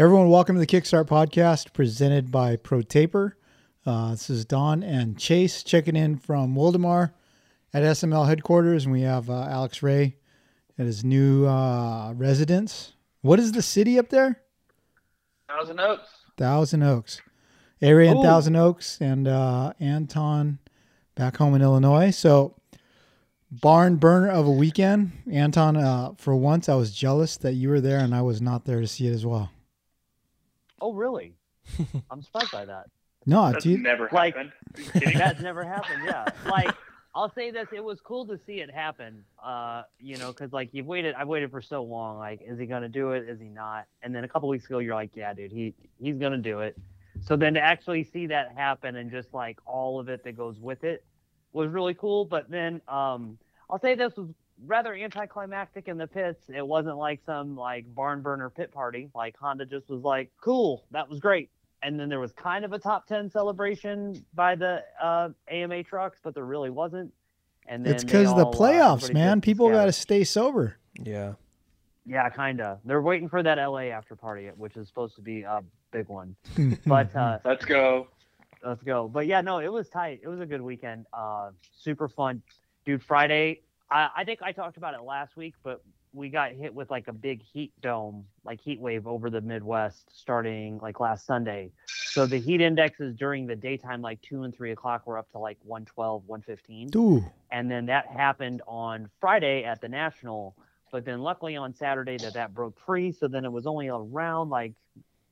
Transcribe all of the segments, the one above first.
Everyone, welcome to the Kickstart podcast presented by ProTaper. Uh, this is Don and Chase checking in from Wildomar at SML headquarters, and we have uh, Alex Ray at his new uh, residence. What is the city up there? Thousand Oaks. Thousand Oaks. Area in Thousand Oaks and uh, Anton back home in Illinois. So, barn burner of a weekend. Anton, uh, for once, I was jealous that you were there and I was not there to see it as well. Oh, really? I'm surprised by that. No, That's dude. never Like- happened. Are you? That's never happened. Yeah. Like, I'll say this: it was cool to see it happen. Uh, you know, because like you've waited, I've waited for so long. Like, is he gonna do it? Is he not? And then a couple weeks ago, you're like, yeah, dude, he he's gonna do it. So then to actually see that happen and just like all of it that goes with it was really cool. But then um, I'll say this was rather anticlimactic in the pits. It wasn't like some like barn burner pit party. Like Honda just was like, cool, that was great. And then there was kind of a top 10 celebration by the uh, AMA trucks, but there really wasn't. And then It's because the all, uh, playoffs, man. People got to stay sober. Yeah. Yeah, kind of. They're waiting for that LA after party, which is supposed to be a big one. But uh, Let's go. let's go. But yeah, no, it was tight. It was a good weekend. Uh, super fun, dude. Friday, I, I think I talked about it last week, but we got hit with like a big heat dome, like heat wave over the Midwest starting like last Sunday. So the heat indexes during the daytime, like two and three o'clock, were up to like 112, 115 Dude, and then that happened on Friday at the National. But then luckily on Saturday that that broke free, so then it was only around like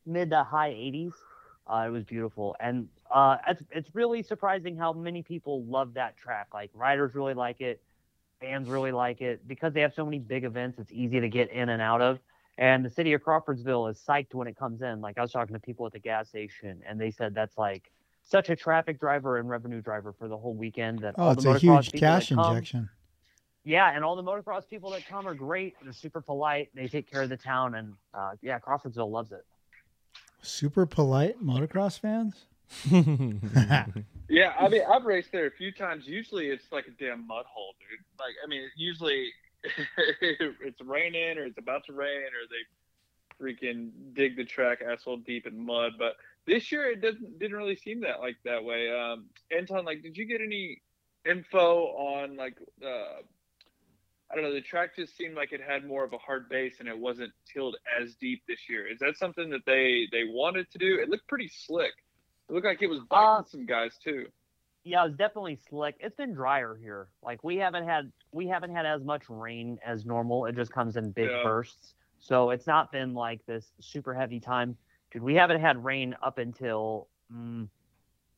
mid to high 80s. Uh, it was beautiful, and uh, it's it's really surprising how many people love that track. Like riders really like it, fans really like it because they have so many big events. It's easy to get in and out of. And the city of Crawfordsville is psyched when it comes in. Like I was talking to people at the gas station, and they said that's like such a traffic driver and revenue driver for the whole weekend. That oh, it's a huge cash come- injection. yeah, and all the motocross people that come are great. They're super polite. They take care of the town, and uh, yeah, Crawfordsville loves it. Super polite motocross fans. Yeah, I mean, I've raced there a few times. Usually, it's like a damn mud hole, dude. Like, I mean, usually it's raining or it's about to rain or they freaking dig the track asshole deep in mud. But this year, it doesn't didn't really seem that like that way. Um, Anton, like, did you get any info on like uh, I don't know, the track just seemed like it had more of a hard base and it wasn't tilled as deep this year. Is that something that they they wanted to do? It looked pretty slick. It looked like it was Uh, biting some guys too. Yeah, it was definitely slick. It's been drier here. Like we haven't had we haven't had as much rain as normal. It just comes in big Yeah. bursts. So it's not been like this super heavy time. Dude, we haven't had rain up until mm,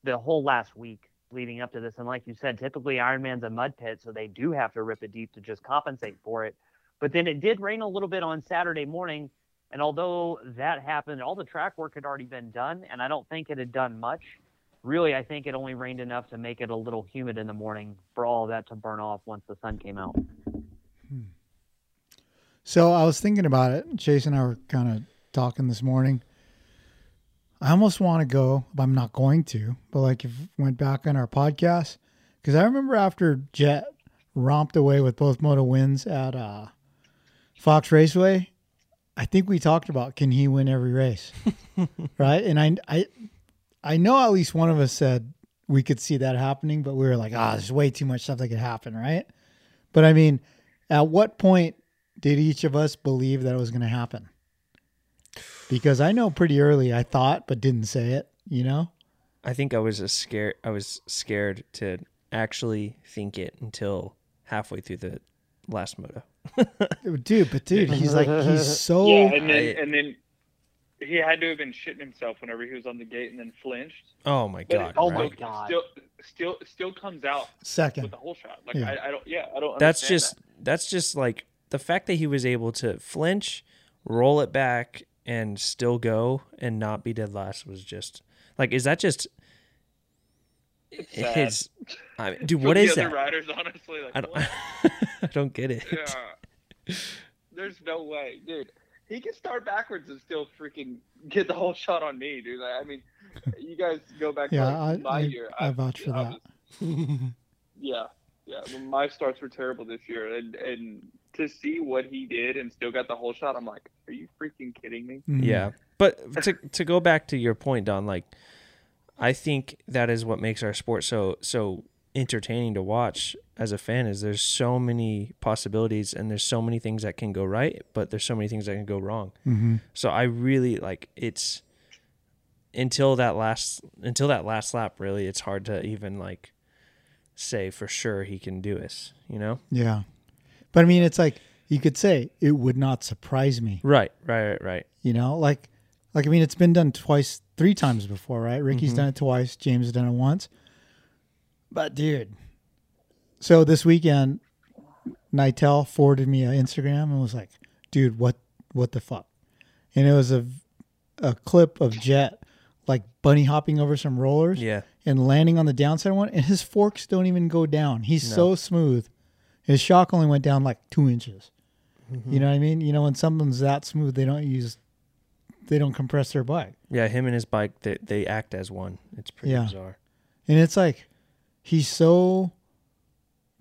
the whole last week leading up to this. And like you said, typically Ironman's a mud pit, so they do have to rip it deep to just compensate for it. But then it did rain a little bit on Saturday morning. And although that happened, all the track work had already been done, and I don't think it had done much really, I think it only rained enough to make it a little humid in the morning for all that to burn off once the sun came out. So I was thinking about it. Chase and I were kind of talking this morning. I almost want to go, but I'm not going to. But like, if went back on our podcast, because I remember after Jett romped away with both moto wins at uh, Fox Raceway, I think we talked about can he win every race, right? And I, I, I know at least one of us said we could see that happening, but we were like, ah, there's way too much stuff that could happen, right? But I mean, at what point did each of us believe that it was going to happen? Because I know pretty early I thought, but didn't say it. You know, I think I was a scared. I was scared to actually think it until halfway through the last moto. dude. But dude, he's like he's so. yeah, and then and then he had to have been shitting himself whenever he was on the gate and then flinched. Oh my But god! it Oh still- my God. Still, still, still comes out second with second. the whole shot. Like Yeah. I, I don't. Yeah, I don't. That's understand just that's just like the fact that he was able to flinch, roll it back and still go and not be dead last was just like is that just It's sad. his I mean, dude For what the is other that riders, honestly, like, I don't. I don't get it Yeah. There's no way, dude. He can start backwards and still freaking get the whole shot on me, dude. I mean, you guys go back Yeah, to I, my I, year. I vouch for I that. was- yeah, yeah. well, My starts were terrible this year, and and to see what he did and still got the whole shot, I'm like, are you freaking kidding me? Mhm. Yeah. But to to go back to your point, Don, like I think that is what makes our sport so so entertaining to watch as a fan is there's so many possibilities and there's so many things that can go right, but there's so many things that can go wrong. Mhm. So I really like it's until that last until that last lap really it's hard to even like say for sure he can do this, you know? Yeah. But I mean, it's like you could say it would not surprise me. Right, right, right, right. You know, like, like I mean, it's been done twice, three times before, right? Ricky's Mhm. done it twice. James has done it once. But dude, so this weekend, Nitel forwarded me an Instagram and was like, "Dude, what, what the fuck?" And it was a, a clip of Jett like bunny hopping over some rollers Yeah. and landing on the downside one, and his forks don't even go down. He's No. so smooth. His shock only went down like two inches. Mm-hmm. You know what I mean? You know, when something's that smooth, they don't use, they don't compress their bike. Yeah, him and his bike they, they act as one. It's pretty Yeah. bizarre. And it's like, he's so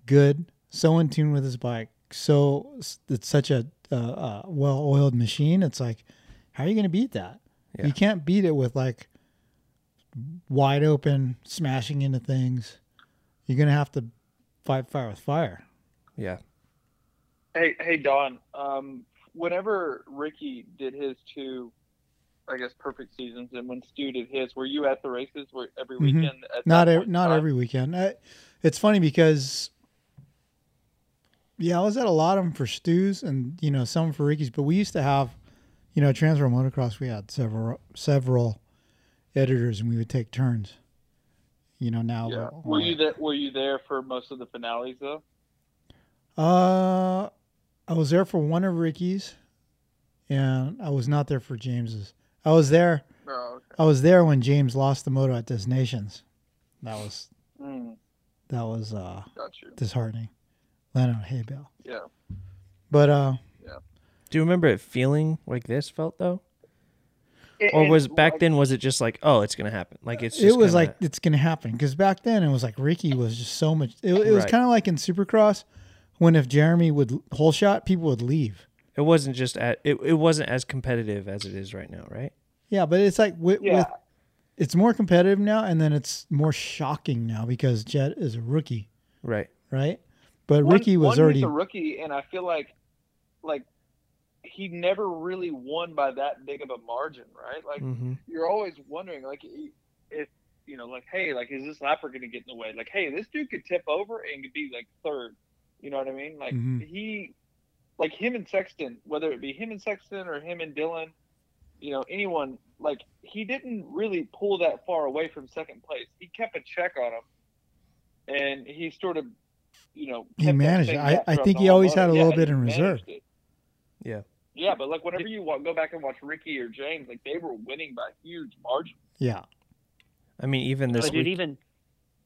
good, so in tune with his bike. So it's such a uh, uh, well-oiled machine. It's like, how are you going to beat that? Yeah. You can't beat it with like wide open smashing into things. You're going to have to fight fire with fire. Yeah. Hey, hey, Don. Um, whenever Ricky did his two, I guess perfect seasons, and when Stu did his, were you at the races? Were every Mhm. weekend? At not that ev- point in not time? every weekend. I, it's funny because yeah, I was at a lot of them for Stu's and you know some for Ricky's, but we used to have you know Transworld Motocross. We had several several editors, and we would take turns. You know now. Yeah. we're- Were you there? Were you there for most of the finales though? Uh, I was there for one of Ricky's, and I was not there for James's. I was there. Oh, okay. I was there when James lost the moto at Destinations. That was Mm, that was uh got you. disheartening. Landed on a hay bale. Yeah. But uh yeah. Do you remember it feeling like this felt though? And- Or and, was back like, then was it just like, oh, it's gonna happen? Like it's just it was kinda- like it's gonna happen because back then it was like Ricky was just so much. It, it was Right. kind of like in Supercross when if Jeremy would whole shot, people would leave. It wasn't just at it, it wasn't as competitive as it is right now, right? Yeah, but it's like with, Yeah. with it's more competitive now, and then it's more shocking now because Jett is a rookie, Right. right? But one- Ricky was one, already a rookie, and I feel like, like, he never really won by that big of a margin, right? Like, Mm-hmm. you're always wondering, like, if you know, like, hey, like, is this lapper going to get in the way? Like, hey, this dude could tip over and could be like third. You know what I mean? Like, Mhm. he, like him and Sexton, whether it be him and Sexton or him and Dylan, you know, anyone, like, he didn't really pull that far away from second place. He kept a check on him, and he sort of, you know, He managed it. I- I think he always had a Yeah, little bit in reserve. it. Yeah. Yeah, but like whenever you wa- go back and watch Ricky or James, like they were winning by huge margins. yeah. I mean, even this But dude, week. even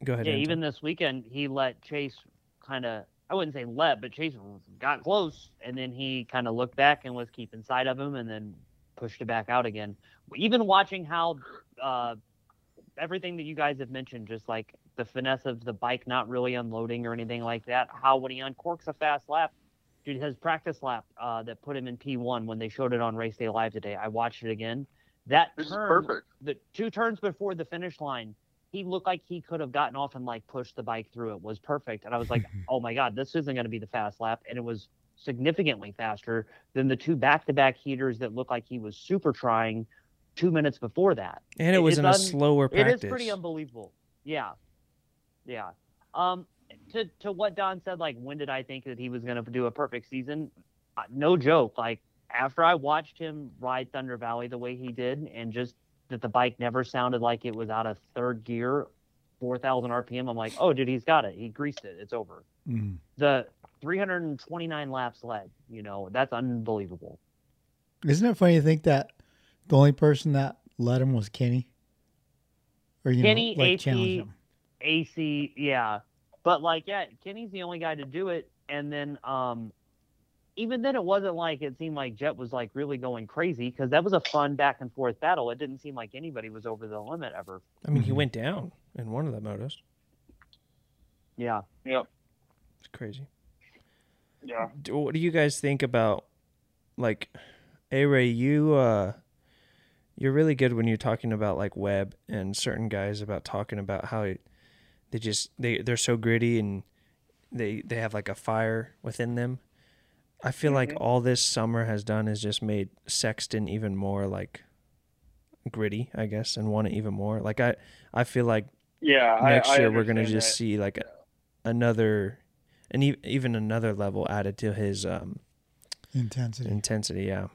go ahead. yeah, Anton. even this weekend he let Chase kind of I wouldn't say let, but Chase got close, and then he kind of looked back and was keeping sight of him, and then pushed it back out again. Even watching how uh, everything that you guys have mentioned, just like the finesse of the bike not really unloading or anything like that, how when he uncorks a fast lap, dude, his practice lap uh, that put him in P1 when they showed it on Race Day Live today, I watched it again. That This is turn, perfect. the two turns before the finish line, he looked like he could have gotten off and like pushed the bike through. It was perfect, and I was like, "Oh my god, this isn't going to be the fast lap," and it was significantly faster than the two back-to-back heaters that looked like he was super trying two minutes before that. and it it was in a slower practice. It is pretty unbelievable. Yeah, yeah. Um, to to what Don said, like, when did I think that he was going to do a perfect season? Uh, no joke. Like after I watched him ride Thunder Valley the way he did, and just that the bike never sounded like it was out of third gear, four thousand RPM. I'm like, oh, dude, he's got it. He greased it. It's over. Mm. The 329 laps led. You know, that's unbelievable. Isn't it funny to think that the only person that led him was Kenny? Or you Kenny, know, like him. AC, yeah. But like, yeah, Kenny's the only guy to do it. And then, um, even then, it wasn't like it seemed like Jett was like really going crazy because that was a fun back and forth battle. It didn't seem like anybody was over the limit ever. I mean, he Mhm. went down in one of the motos. Yeah. Yep. It's crazy. Yeah. Do- What do you guys think about like A Ray, you uh you're really good when you're talking about like Webb and certain guys about talking about how it, they just they they're so gritty and they they have like a fire within them. I feel like Mhm. all this summer has done is just made Sexton even more like gritty, I guess, and want it even more. Like I I feel like Yeah. next I, I year we're gonna just that. see like a, another and e- even another level added to his um intensity. intensity yeah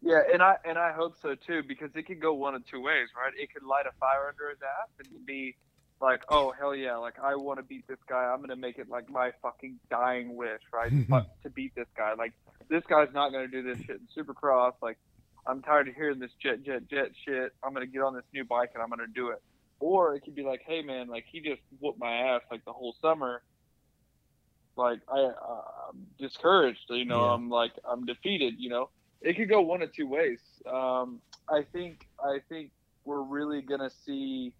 Yeah, and I and I hope so too because it could go one of two ways, right? It could light a fire under his ass and be like, oh hell yeah, like I want to beat this guy. I'm gonna make it like my fucking dying wish, right? To beat this guy. Like this guy's not gonna do this shit in Supercross. Like I'm tired of hearing this Jett Jett Jett shit. I'm gonna get on this new bike and I'm gonna do it. Or it could be like, hey man, like he just whooped my ass like the whole summer. Like I, uh, I'm discouraged. You know, Yeah. I'm like I'm defeated. You know, it could go one of two ways. Um, I think I think we're really gonna see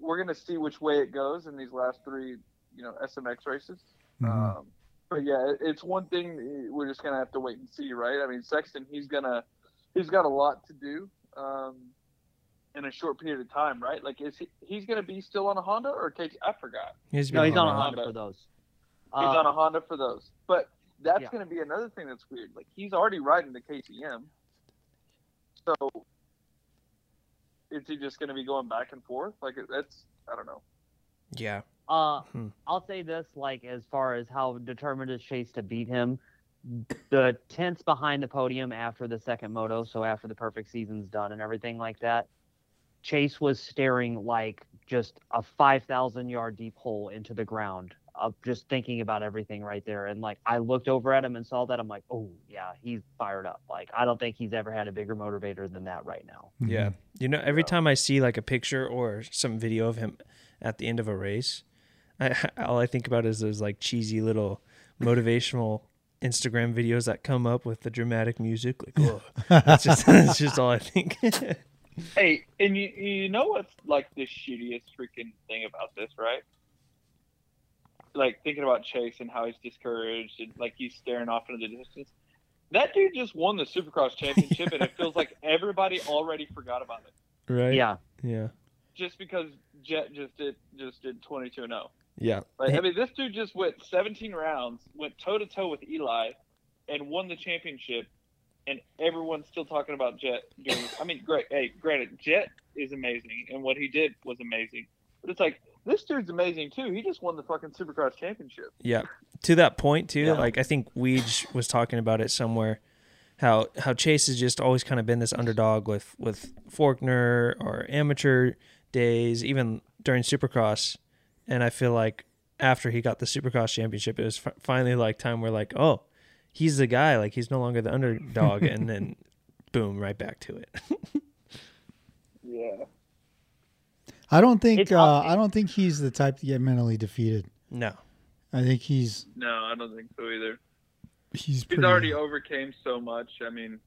we're gonna see which way it goes in these last three you know SMX races. Mhm. Um, but yeah, it's one thing we're just gonna have to wait and see, right? I mean, Sexton he's gonna he's got a lot to do um, in a short period of time, right? Like, is he he's gonna be still on a Honda or takes? I forgot. he's No, he's on a around. Honda for those. He's Uh, on a Honda for those, but that's Yeah. going to be another thing that's weird. Like he's already riding the KTM, so is he just going to be going back and forth? Like that's I don't know. yeah Uh, Hmm. I'll say this: like as far as how determined is Chase to beat him, the tents behind the podium after the second moto, so after the perfect season's done and everything like that, Chase was staring like just a five thousand yard deep hole into the ground. Of just thinking about everything right there, and like I looked over at him and saw that, I'm like, oh yeah, he's fired up. Like I don't think he's ever had a bigger motivator than that right now. yeah mm-hmm. you know every time i see like a picture or some video of him at the end of a race I, all i think about is those like cheesy little motivational instagram videos that come up with the dramatic music like oh that's just that's just all i think Hey, and you you know what's like the shittiest freaking thing about this, right? Like thinking about Chase and how he's discouraged and like he's staring off into the distance. That dude just won the Supercross championship, and it feels like everybody already forgot about it, right Yeah, yeah just because Jett just did just did twenty two and zero. yeah Like, I mean, this dude just went 17 rounds, went toe to toe with Eli, and won the championship. And everyone's still talking about Jett. Doing, I mean, great. Hey, granted, Jett is amazing, and what he did was amazing. But it's like this dude's amazing too. He just won the fucking Supercross championship. Yeah. To that point too, Yeah. like I think Weege was talking about it somewhere. How how Chase has just always kind of been this underdog with with Forkner or amateur days, even during Supercross. And I feel like after he got the Supercross championship, it was fi- finally like time where like, oh, he's the guy. Like he's no longer the underdog, and then boom, right back to it. Yeah. I don't think uh, I don't think he's the type to get mentally defeated. no. I think he's No, I don't think so either. he's He's pretty, already overcame so much. I mean,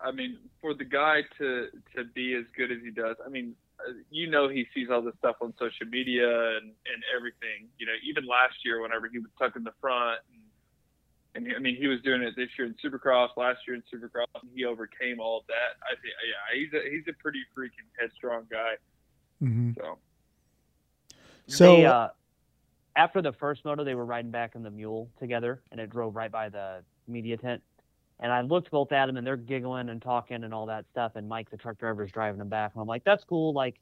I mean, for the guy to to be as good as he does, I mean, uh, you know, he sees all this stuff on social media and and everything. You know, even last year, whenever he was tucking the front, and, and he, I mean, he was doing it this year in Supercross, last year in Supercross, and he overcame all of that. I think, yeah, he's a he's a pretty freaking headstrong guy. Mhm. So So they, uh, after the first moto, they were riding back in the mule together, and it drove right by the media tent. And I looked both at them, and they're giggling and talking and all that stuff. And Mike, the truck driver, is driving them back. And I'm like, that's cool. Like,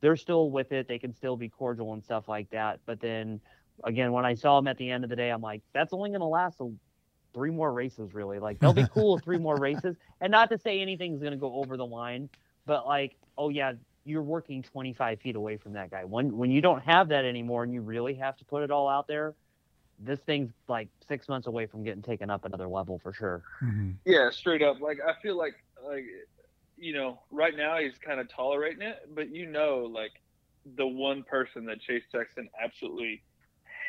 they're still with it. They can still be cordial and stuff like that. But then, again, when I saw them at the end of the day, I'm like, that's only going to last a, three more races, really. Like, they'll be cool with three more races. And not to say anything's going to go over the line, but like, oh yeah, you're working 25 feet away from that guy. When when you don't have that anymore and you really have to put it all out there, this thing's like six months away from getting taken up another level for sure. Mhm. Yeah, straight up. Like I feel like like you know, right now he's kind of tolerating it, but you know, like the one person that Chase Jackson absolutely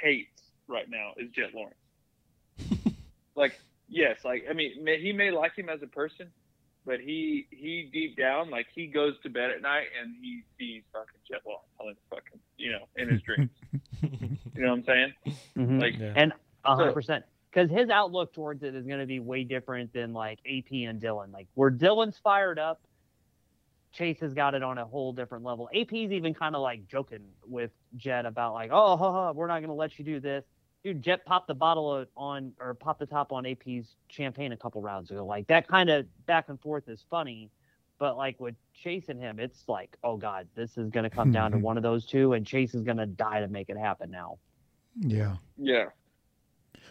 hates right now is Jett Lawrence. like, yes, like I mean, may, he may like him as a person, but he he deep down, like he goes to bed at night and he sees fucking Jett Lawrence on his fucking, you know, in his dreams. you know what I'm saying? Mhm. Like, Yeah. and a hundred So- percent because his outlook towards it is going to be way different than like ap and dylan like where dylan's fired up chase has got it on a whole different level ap's even kind of like joking with Jett about like oh ha, ha, we're not going to let you do this dude Jett popped the bottle on or popped the top on ap's champagne a couple rounds ago like that kind of back and forth is funny but like with chasing him it's like oh god this is going to come down to one of those two and chase is going to die to make it happen now Yeah. Yeah.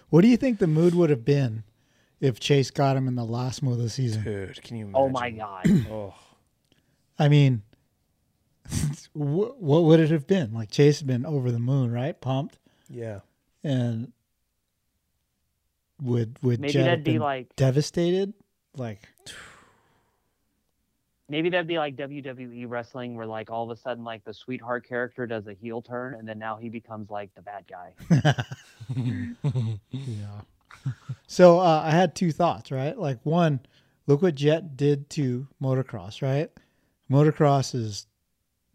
What do you think the mood would have been if Chase got him in the last move of the season? Dude, can you imagine? oh my god Oh, I mean, what would it have been? Like Chase had been over the moon, right? Pumped, yeah. And would would maybe Jett that'd be like devastated? Like, maybe that'd be like WWE wrestling where like all of a sudden like the sweetheart character does a heel turn and then now he becomes like the bad guy. yeah. So uh, I had two thoughts, right? Like one, look what Jett did to motocross, right? Motocross is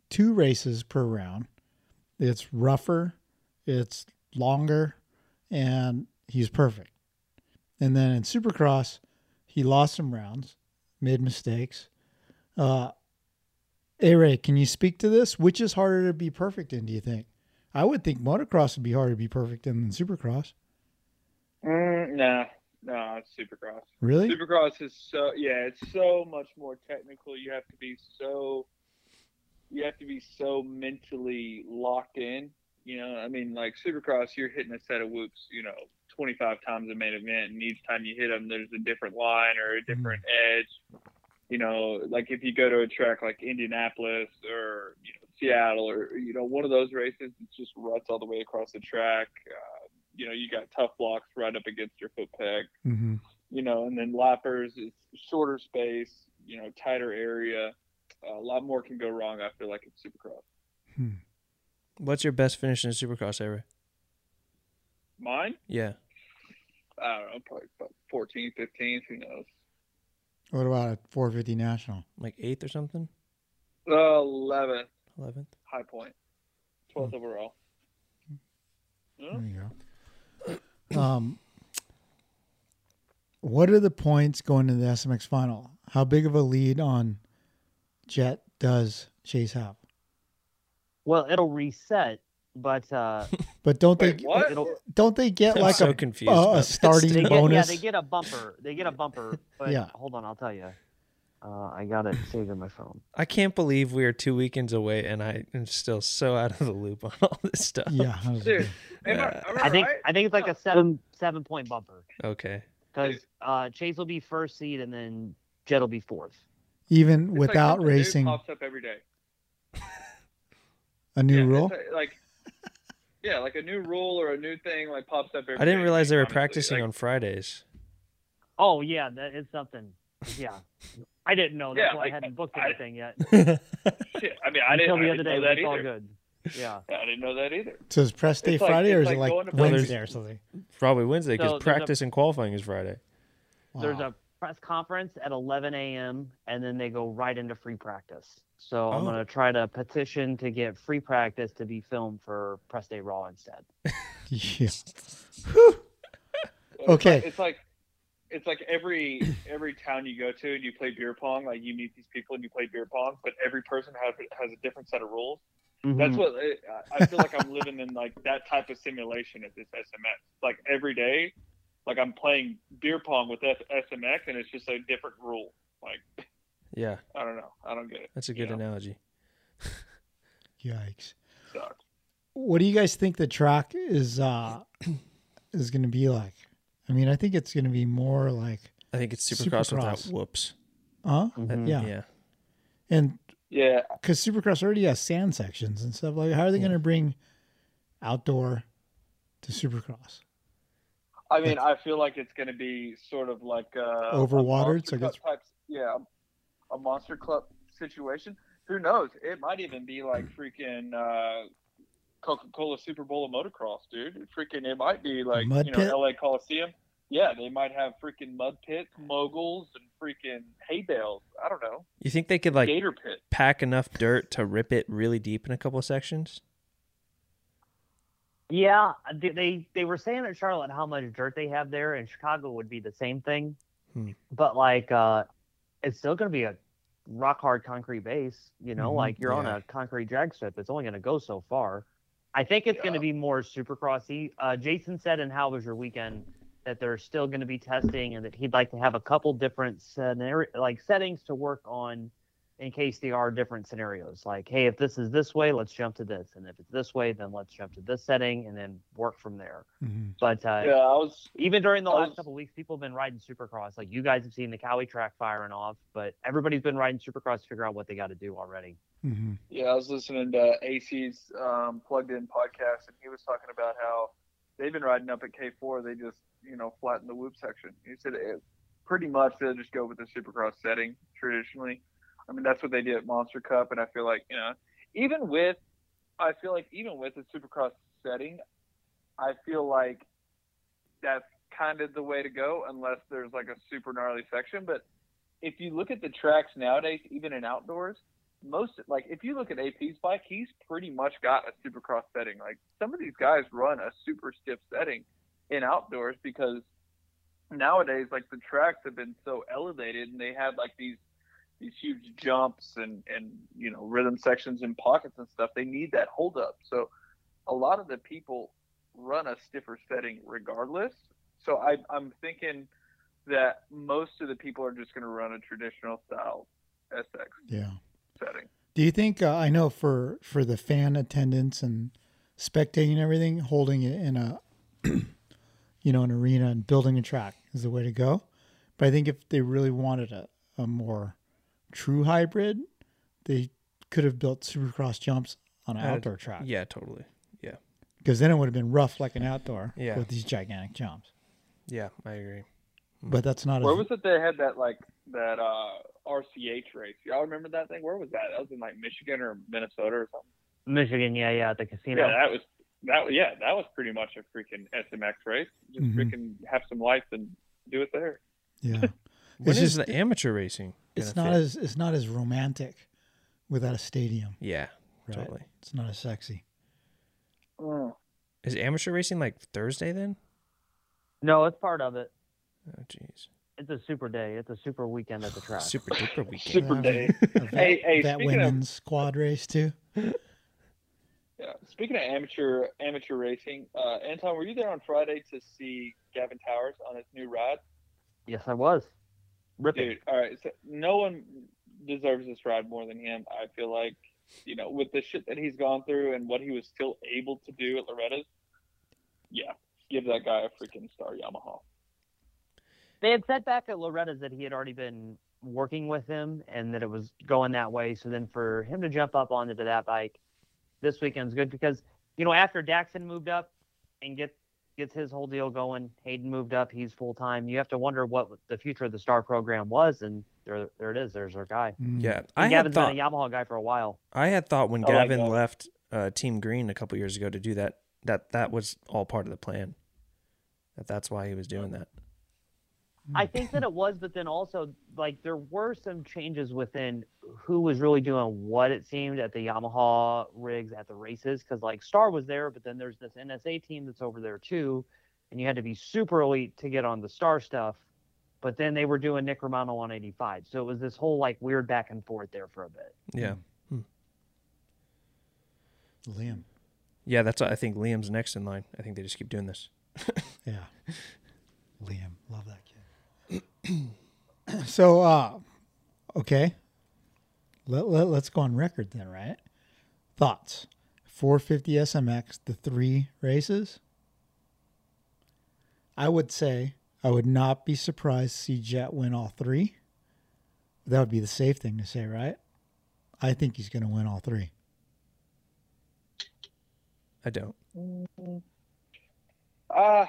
two races per round. It's rougher, it's longer, and he's perfect. And then in Supercross, he lost some rounds, made mistakes. Uh, A Ray, can you speak to this? Which is harder to be perfect in, do you think? I would think motocross would be harder to be perfect in than supercross. Mm, nah, no, it's Supercross. Really? Supercross is so yeah, it's so much more technical. You have to be so you have to be so mentally locked in. You know, I mean, like Supercross, you're hitting a set of whoops, you know, 25 times a main event, and each time you hit them, there's a different line or a different edge. You know, like if you go to a track like Indianapolis or you know Seattle or you know one of those races, it's just ruts all the way across the track. Uh, you know, you got tough blocks right up against your foot peg hmm you know, and then lappers is shorter space, you know, tighter area. a lot more can go wrong. I feel like in Supercross. What's your best finish in Supercross ever? Mine, Yeah. I don't know, probably about 14, 15, who knows? What about a 450 national? Like eighth or something? Uh, 11th Eleventh? high point, 12th overall. Yeah. There you go. Um, what are the points going into the SMX final? How big of a lead on Jett does Chase have? Well, it'll reset, but uh, But don't Wait, they what? it'll don't they get I'm like so a, confused. a, about a starting they get bonus? yeah they get a bumper. They get a bumper. But Yeah. hold on, I'll tell you. Uh, I got it saved in my phone. I can't believe we are two weekends away, and I am still so out of the loop on all this stuff. yeah, Dude, good. I, Uh, I think right? I think it's like a seven seven point bumper Okay. because uh, Chase will be first seed and then Jett will be fourth. even It's without something new racing pops up every day. a new Yeah, rule. it's like, yeah, like a new rule or a new thing like pops up every I didn't day, realize they were honestly. practicing Like, on Fridays. Oh yeah, that is something. Yeah, I didn't know. That's Yeah, why like, I hadn't booked I- anything yet. Shit, I mean, I didn't, Until the other day, know but that it's all good. Yeah. I didn't know that either. So is press day It's like- Friday or it's is it like like going to Wednesday or something? Probably Wednesday because So there's a- practice and qualifying is Friday. There's a press conference at 11 a.m. and then they go right into free practice. So I'm Oh. gonna try to petition to get free practice to be filmed for press day Raw instead. yeah. It's Okay. like- It's like it's like every every town you go to and you play beer pong. Like you meet these people and you play beer pong, but every person has has a different set of rules. That's Mhm. what I- I feel like I'm living in like that type of simulation at this SMX. Like every day, like I'm playing beer pong with F- SMX and it's just a different rule. Like Yeah, I don't know. I don't get it. that's a You good know? analogy. Yikes. Sucks. What do you guys think the track is uh is going to be like? I mean, I think it's going to be more like, I think it's Supercross, without whoops. huh? Mhm. Yeah. Yeah. And Yeah, because Supercross already has sand sections and stuff like, how are they Yeah. going to bring outdoor to Supercross? I mean, I feel like it's going to be sort of like uh, a Overwatered, monster so it gets- Cup yeah, a Monster Cup situation. Who knows? It might even be like freaking uh, Coca-Cola Super Bowl of motocross, dude. Freaking, it might be like Mud you know pit? LA Coliseum. Yeah, they might have freaking mud pits, moguls, and freaking hay bales. I don't know, You think they could like gator pit. pack enough dirt to rip it really deep in a couple of sections? Yeah, they, they they were saying at Charlotte how much dirt they have there, and Chicago would be the same thing. Hmm. But like, uh, it's still going to be a rock hard concrete base. You know, Mhm, like you're on a concrete drag strip. It's only going to go so far. I think it's going to be more supercrossy. Uh, Jason said in How Was Your Weekend that they're still going to be testing, and that he'd like to have a couple different scenario like settings to work on in case there are different scenarios. Like, hey, if this is this way, let's jump to this, and if it's this way, then let's jump to this setting, and then work from there. Mhm. But uh, Yeah, I was. even during the I last was- couple of weeks, people have been riding Supercross. Like you guys have seen the Cowie track firing off, but everybody's been riding Supercross to figure out what they got to do already. Mhm. Yeah, I was listening to AC's um, plugged in podcast, and he was talking about how they've been riding up at K4. They just, you know, flatten the whoop section. He said it, pretty much they'll just go with the supercross setting traditionally. I mean, that's what they did at Monster Cup, and I feel like, you know, even with, I feel like even with the supercross setting, I feel like that's kind of the way to go, unless there's like a super gnarly section. But if you look at the tracks nowadays, even in outdoors, most like if you look at AP's bike, he's pretty much got a supercross setting. Like some of these guys run a super stiff setting in outdoors because nowadays like the tracks have been so elevated and they have like these these huge jumps and and you know rhythm sections and pockets and stuff. They need that hold up. So a lot of the people run a stiffer setting regardless. So I, I'm thinking that most of the people are just going to run a traditional style SX Yeah. setting. Do you think uh, I know for for the fan attendance and spectating and everything, holding it in a you know an arena and building a track is the way to go? But I think if they really wanted a, a more true hybrid, they could have built supercross jumps on an Uh, outdoor track Yeah, totally. Yeah. Because then it would have been rough like an outdoor Yeah. with these gigantic jumps. Yeah, I agree. But that's not Where as was it they had that like that uh RCH race? Y'all remember that thing? Where was that? That was in like Michigan or Minnesota or something. Michigan, yeah, yeah, at the casino. Yeah, that was that. Yeah, that was pretty much a freaking SMX race. Just Mhm. freaking have some lights and do it there. yeah. When It's is just- the amateur racing? It's not fit? as it's not as romantic without a stadium. Yeah, Right? totally. It's not as sexy. Mm. Is amateur racing like Thursday then? No, it's part of it. Oh, jeez. It's a super day. It's a super weekend at the track. Super duper weekend. Super day. a vet, Hey, hey, vet speaking of- women's quad race too. Yeah. Speaking of amateur amateur racing, uh, Anton, were you there on Friday to see Gavin Towers on his new ride? Yes, I was. Ripping. Dude, all right. So no one deserves this ride more than him. I feel like, you know, with the shit that he's gone through and what he was still able to do at Loretta's, yeah, give that guy a freaking star Yamaha. They had said back at Loretta's that he had already been working with him and that it was going that way. So then for him to jump up onto that bike this weekend's good because, you know, after Daxton moved up and get gets his whole deal going, Haiden moved up, he's full time. You have to wonder what the future of the star program was, and there there it is. There's our guy. Mm. Yeah, And I had Gavin's thought been a Yamaha guy for a while. I had thought when I like Gavin that. left uh, Team Green a couple years ago to do that, that that was all part of the plan. That that's why he was doing that. I think that it was, but then also like there were some changes within who was really doing what it seemed at the Yamaha rigs at the races because like Star was there, but then there's this NSA team that's over there too, and you had to be super elite to get on the Star stuff. But then they were doing Nick Romano on 85, so it was this whole like weird back and forth there for a bit. Yeah, hmm. Liam. yeah. That's I think Liam's next in line. I think they just keep doing this. Yeah. Liam. Love that kid. so uh okay. Let, let let's go on record then, right? Thoughts. 450 SMX, the three races. I would say I would not be surprised to see Jett win all three. That would be the safe thing to say, right? I think he's going to win all three. I don't. Uh,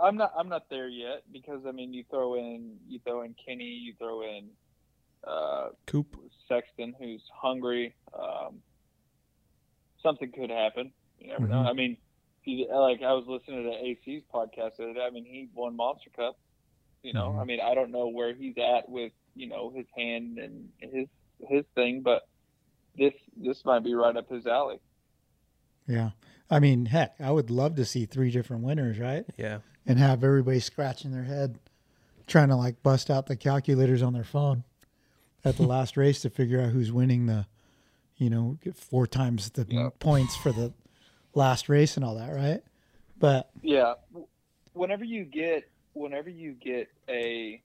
I'm not I'm not there yet because I mean you throw in you throw in Kenny, you throw in uh, Coop. Sexton who's hungry. Um, something could happen. You never know. Mhm. I mean, he, like I was listening to AC's podcast the other day. I mean, he won Monster Cup. You know, Mhm. I mean, I don't know where he's at with you know his hand and his his thing, but this this might be right up his alley. Yeah. I mean, heck, I would love to see three different winners, right? Yeah. And have everybody scratching their head, trying to like bust out the calculators on their phone at the last race to figure out who's winning the, you know, get four times the Yeah. points for the last race and all that, right? But Yeah. Whenever you get whenever you get a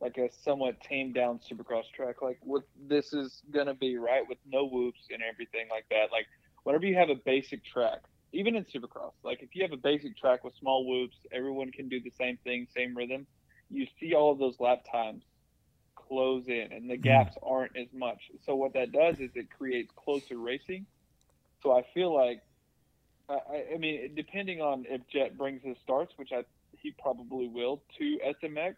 like a somewhat tamed down supercross track, like what this is gonna be, right? With no whoops and everything like that. Like whenever you have a basic track, even in supercross, like if you have a basic track with small whoops, everyone can do the same thing, same rhythm. You see all of those lap times close in and the mm. gaps aren't as much. So what that does is it creates closer racing. So I feel like I- I, I mean, depending on if Jett brings his starts, which I he probably will to SMX,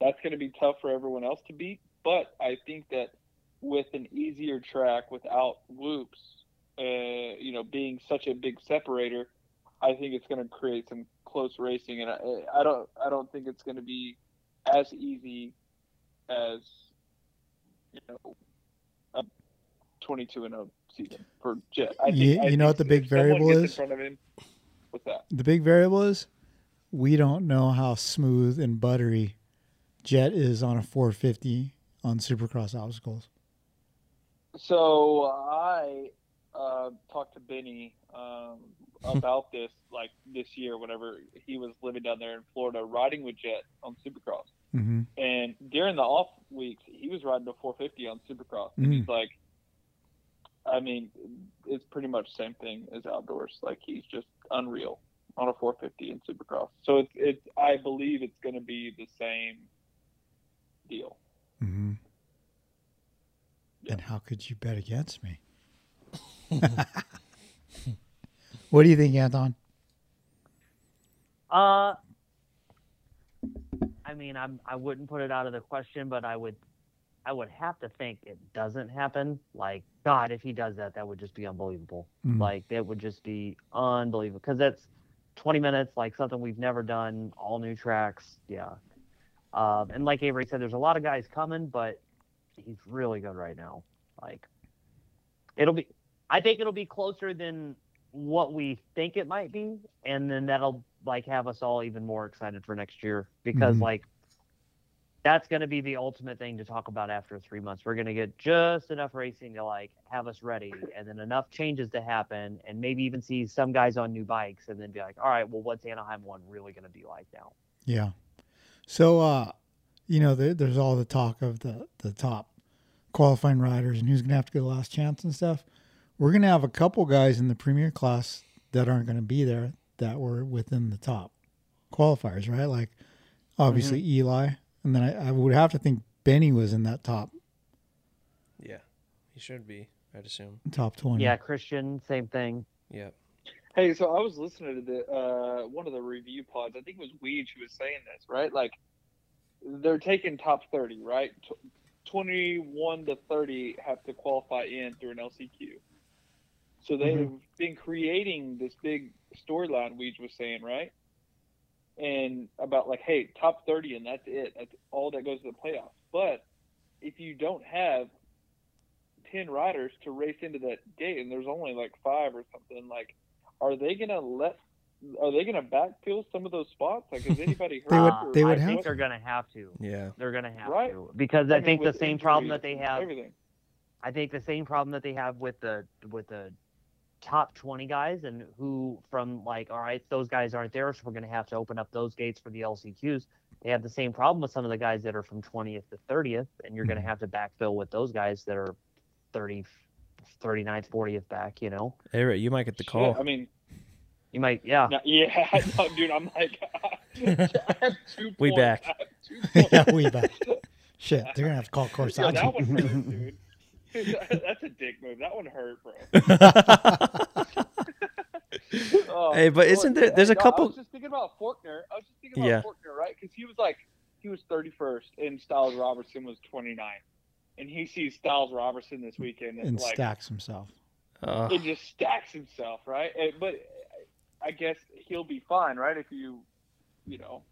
that's going to be tough for everyone else to beat. But I think that with an easier track without whoops, uh, you know, being such a big separator, I think it's going to create some close racing, and I, I don't I don't think it's going to be as easy as you know a 22 and 0 season for Jett. I You- I you know what the big variable is? In front of him, what's that? the big variable is we don't know how smooth and buttery Jett is on a 450 on Supercross obstacles. So I uh, talked to Benny um, about this like this year, whenever he was living down there in Florida, riding with Jett on Supercross. hmm And during the off weeks, he was riding a 450 on Supercross. And he's like, I mean, it's pretty much the same thing as outdoors. Like he's just unreal on a 450 in Supercross. So it's it's I believe it's going to be the same deal. hmm Yeah. And how could you bet against me? What do you think, Anton? Uh, I mean, I'm I wouldn't put it out of the question, but I would, I would have to think it doesn't happen. Like God, if he does that, that would just be unbelievable. Mm. Like that would just be unbelievable because that's 20 minutes, like something we've never done, all new tracks. Yeah. Um, and like Avery said, there's a lot of guys coming, but he's really good right now. Like it'll be, I think it'll be closer than what we think it might be, and then that'll like have us all even more excited for next year because Mhm. like that's going to be the ultimate thing to talk about after three months. We're going to get just enough racing to like have us ready, and then enough changes to happen, and maybe even see some guys on new bikes, and then be like, all right, well, what's Anaheim one really going to be like now? Yeah. So, uh, you know, there, there's all the talk of the, the top qualifying riders and who's going to have to get the last chance and stuff. We're going to have a couple guys in the premier class that aren't going to be there that were within the top qualifiers, right? Like, obviously, Eli. And then I, I would have to think Benny was in that top Yeah. He should be, I'd assume. top 20. Yeah, Christian, same thing. Yeah. Hey, so I was listening to the uh, one of the review pods. I think it was Weege who was saying this, right? Like they're taking top thirty, right? T- Twenty-one to thirty have to qualify in through an LCQ. So they've mm-hmm. been creating this big storyline. Weege was saying, right? And about like, hey, top thirty, and that's it. That's all that goes to the playoffs. But if you don't have ten riders to race into that gate, and there's only like five or something, like are they gonna let are they gonna backfill some of those spots? Like is anybody hurt? They would- they would I have think to. they're going to have to. Yeah. They're going to have Right. to because I, mean, think the same problem that they and have. Everything. I think the same problem that they have with the with the top 20 guys and who from like all right those guys aren't there so we're going to have to open up those gates for the LCQs they have the same problem with some of the guys that are from 20th to 30th and you're going Mhm. to have to backfill with those guys that are 30 39th 40th back you know Hey, Ray, you might get the Shit, call. I mean, you might yeah no, yeah, no, dude. I'm like, I have two We points. back. Have two yeah, we back Shit, they're going to have to call Yo, that one hurt, dude. That's a dick move. That one hurt, bro. Oh, Hey, but isn't there- yeah, there's a no, I couple- was just thinking about Forkner. I was just thinking about Yeah. Forkner, right? Because he was like, he was 31st, and Stilez Robertson was 29, and he sees Stilez Robertson this weekend, and, and like, stacks himself. Uh, it just stacks himself, right? And- but I guess he'll be fine, right? If you, you know,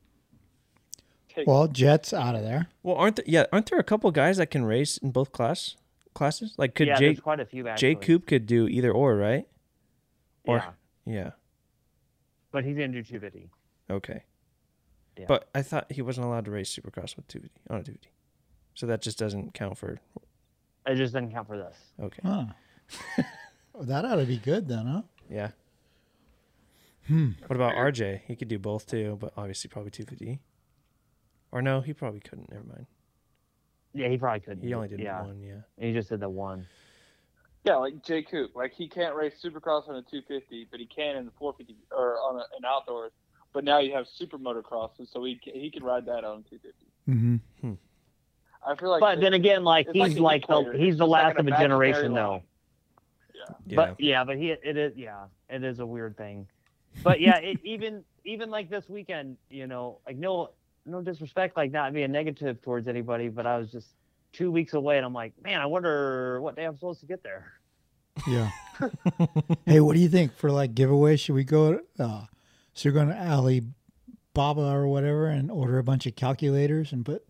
take. Well, Jett's out of there. well, aren't there? Yeah, aren't there a couple guys that can race in both class classes? Like, could yeah, Jake there's quite a few actually. Jay Coop could do either or, right? Or yeah, yeah, but he's gonna do 250. okay. Yeah. But I thought he wasn't allowed to race Supercross with 250 on a 250, so that just doesn't count for. It just doesn't count for this. Okay, Huh. Well, that ought to be good then, huh? yeah. Hmm. What about RJ? He could do both too, but obviously probably 250. Or no, he probably couldn't. Never mind. Yeah, he probably couldn't. He only did yeah. one. Yeah. He just did the one. Yeah, like Jay Coop, like he can't race Supercross on a 250, but he can in the 450 or on a, an outdoors. But now you have super motocrosses, so he can, he can ride that on 250. Mm-hmm. I feel like, but it- then again, like it's like he's like the, equator. he's the just like last of a generation, though. line. Yeah. But yeah, but he it is yeah, it is a weird thing. But yeah, it, even even like this weekend, you know, like no no disrespect, like not being negative towards anybody, but I was just two weeks away, and I'm like, man, I wonder what day I'm supposed to get there. Yeah. hey, what do you think for like giveaway? Should we go? Uh, so you're going to Alibaba or whatever and order a bunch of calculators and put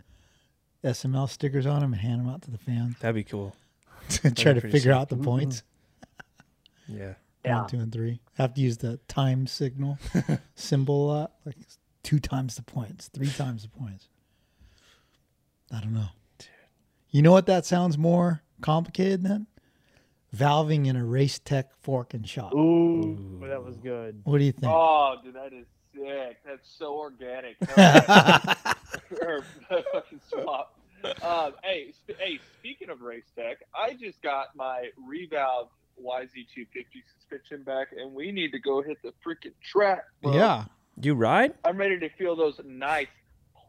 SML stickers on them and hand them out to the fans That'd be cool. and try to figure sick. out the points. Yeah. Yeah, One, two, and three. I Have to use the time signal symbol a lot. Like two times the points, three times the points. I don't know. You know what that sounds more complicated than? Valving in a race tech fork and shot. ooh, that was good. What do you think? Oh, dude, that is sick. That's so organic. or fucking swap. Um, hey, sp- hey. Speaking of race tech, I just got my revalve YZ250 suspension back, and we need to go hit the freaking track. Bro. yeah, You ride? I'm ready to feel those nice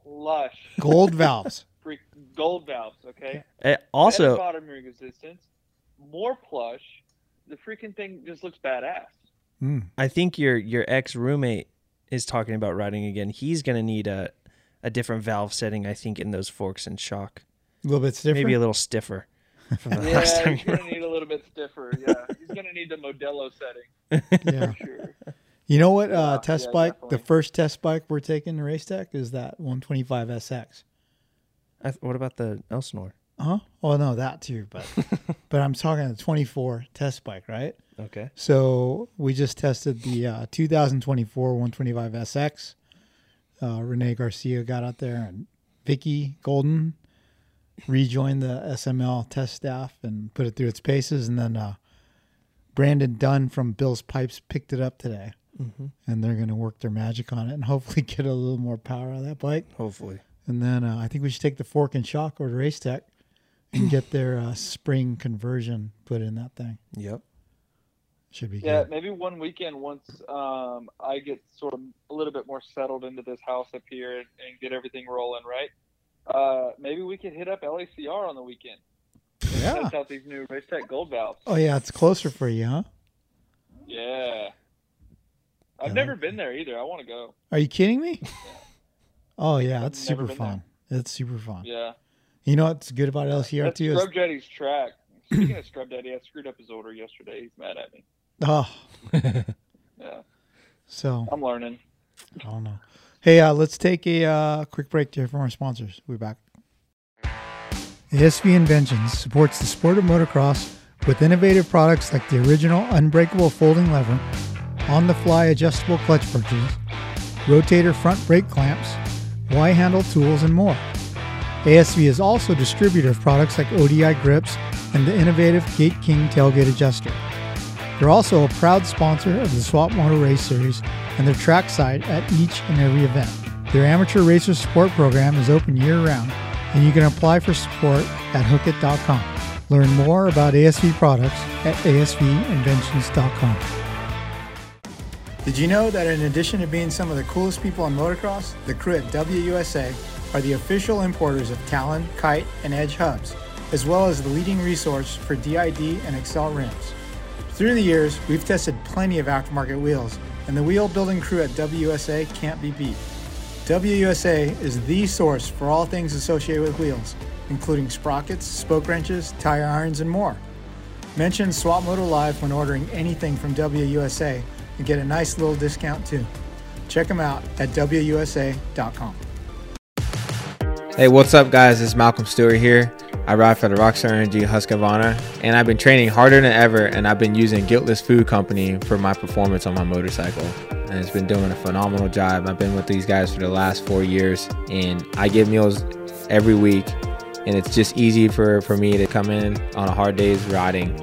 plush gold valves. freak gold valves. Okay. Eh, Better also, bottoming resistance, more plush. The freaking thing just looks badass. Mm. I think your your ex roommate is talking about riding again. He's gonna need a a different valve setting. I think in those forks and shock, A little bit different. maybe a little stiffer from the Yeah, last time he's you were. gonna need a little bit stiffer. Yeah, he's gonna need the Modelo setting yeah. for sure. You know what? Uh, Yeah, test yeah, bike. The first test bike we're taking to race tech is that 125 SX. I th- what about the Elsinore? Huh? Well, no, that too, but but I'm talking the 24 test bike, right? Okay. So we just tested the uh, 2024 125 SX. Uh, Renee Garcia got out there, and Vicki Golden rejoined the SML test staff and put it through its paces. And then uh, Brandon Dunn from Bill's Pipes picked it up today, Mm-hmm. and they're going to work their magic on it and hopefully get a little more power out of that bike. Hopefully. And then uh, I think we should take the fork and shock over to Race Tech and get their uh, spring conversion put in that thing. Yep. Should be good. Yeah, good. maybe one weekend once um, I get sort of a little bit more settled into this house up here and, and get everything rolling right. Uh, maybe we could hit up LACR on the weekend. Yeah. Test out these new Race Tech Gold valves. Oh yeah, it's closer for you, huh? Yeah. I've Yeah. never been there either. I want to go. Are you kidding me? Oh yeah, it's super fun. It's super fun. Yeah. You know what's good about LCR That's too is Scrub Daddy's track. Speaking of Scrub Daddy, I screwed up his order yesterday. He's mad at me. oh, Yeah. so I'm learning. I don't know. Hey, uh, let's take a uh, quick break here from our sponsors. We'll be back. ASV Inventions supports the sport of motocross with innovative products like the original unbreakable folding lever, on the fly adjustable clutch perches, rotator front brake clamps, Y handle tools, and more. ASV is also a distributor of products like ODI grips and the innovative Gate King tailgate adjuster. They're also a proud sponsor of the Swap Moto Race Series and their trackside at each and every event. Their amateur racer support program is open year round, and you can apply for support at hookit.com. Learn more about ASV products at asvinventions.com. Did you know that in addition to being some of the coolest people in motocross, the crew at WUSA are the official importers of Talon, Kite, and Edge hubs, as well as the leading resource for DID and Excel rims? Through the years, we've tested plenty of aftermarket wheels, and the wheel building crew at WUSA can't be beat. WUSA is the source for all things associated with wheels, including sprockets, spoke wrenches, tire irons, and more. Mention Swap Moto Live when ordering anything from WUSA and get a nice little discount too. Check them out at WUSA.com. Hey, what's up, guys? It's Malcolm Stewart here. I ride for the Rockstar Energy Husqvarna, and I've been training harder than ever, and I've been using Guiltless Food Company for my performance on my motorcycle. And it's been doing a phenomenal job. I've been with these guys for the last four years, and I get meals every week, and it's just easy for, for me to come in on a hard day's riding,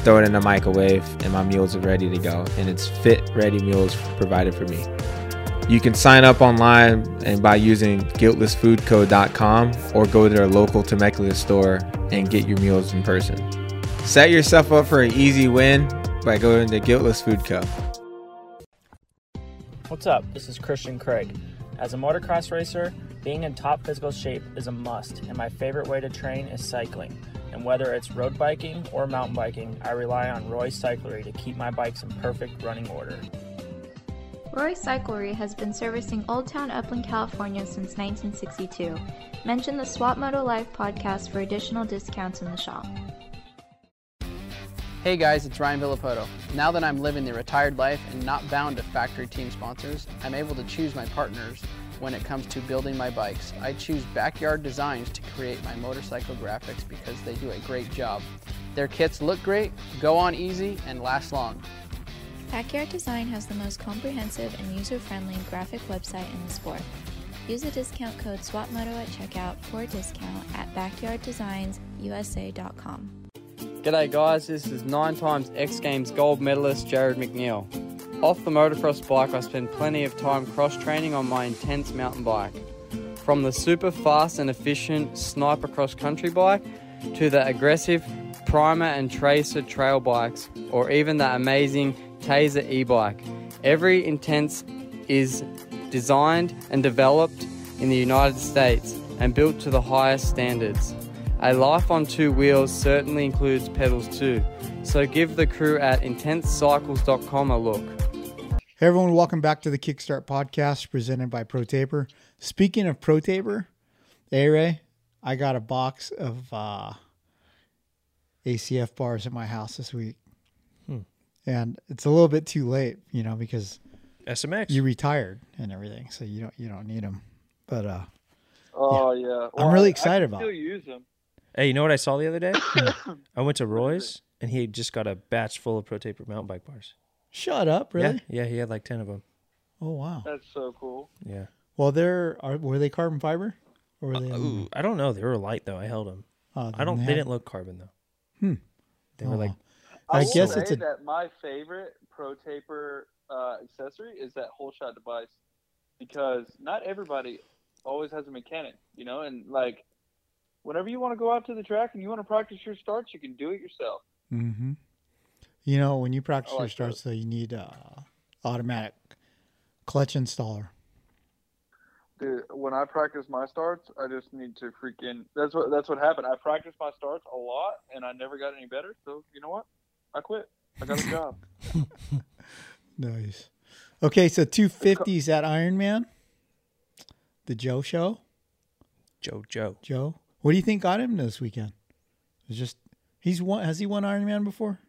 throw it in the microwave, and my meals are ready to go. And it's fit, ready meals provided for me. You can sign up online and by using guiltlessfoodco.com or go to their local Temecula store and get your meals in person. Set yourself up for an easy win by going to Guiltless Food Co. What's up? This is Christian Craig. As a motocross racer, being in top physical shape is a must, and my favorite way to train is cycling. And whether it's road biking or mountain biking, I rely on Roy Cyclery to keep my bikes in perfect running order. Roy Cyclery has been servicing Old Town Upland, California since 1962. Mention the Swap Moto Live podcast for additional discounts in the shop. Hey guys, it's Ryan Villopoto. Now that I'm living the retired life and not bound to factory team sponsors, I'm able to choose my partners when it comes to building my bikes. I choose Backyard Designs to create my motorcycle graphics because they do a great job. Their kits look great, go on easy, and last long. Backyard Design has the most comprehensive and user-friendly graphic website in the sport. Use the discount code SWAPMOTO at checkout for a discount at backyarddesignsusa.com. G'day guys, this is nine times X Games gold medalist Jarryd McNeil. Off the motocross bike, I spend plenty of time cross training on my intense mountain bike. From the super fast and efficient sniper cross country bike to the aggressive primer and tracer trail bikes, or even the amazing Tazer e bike. Every intense is designed and developed in the United States and built to the highest standards. A life on two wheels certainly includes pedals too, so give the crew at intensecycles.com a look. Hey everyone, welcome back to the Kickstart podcast presented by ProTaper. Speaking of ProTaper, hey Ray, I got a box of uh, ACF bars at my house this week. And it's a little bit too late, you know, because SMX. you retired and everything, so you don't you don't need them. But uh, Oh yeah, I'm really excited I about can it. Still use them. hey, you know what I saw the other day? I went to Roy's and he had just got a batch full of Pro Taper mountain bike bars. Shut up, really? Yeah, yeah, he had like ten of them. Oh wow. That's so cool. Yeah. Well, they're are, were they carbon fiber or were they? Ooh, I don't know. They were light though. I held them. oh, I don't. then They didn't look carbon though. Hmm. They were like Oh. I will guess say it's a- that my favorite Pro Taper uh, accessory is that whole shot device because not everybody always has a mechanic, you know, and like whenever you want to go out to the track and you want to practice your starts, you can do it yourself. Mm-hmm. You know, when you practice I your like starts, though, you need uh, automatic clutch installer. Dude, when I practice my starts, I just need to freaking. That's what that's what happened. I practiced my starts a lot, and I never got any better. So you know what? I quit. I got a job. Nice. Okay, so two fifties at Ironman. The Joe show. Joe Joe. Joe, what do you think got him this weekend? It's just he's won. Has he won Ironman before?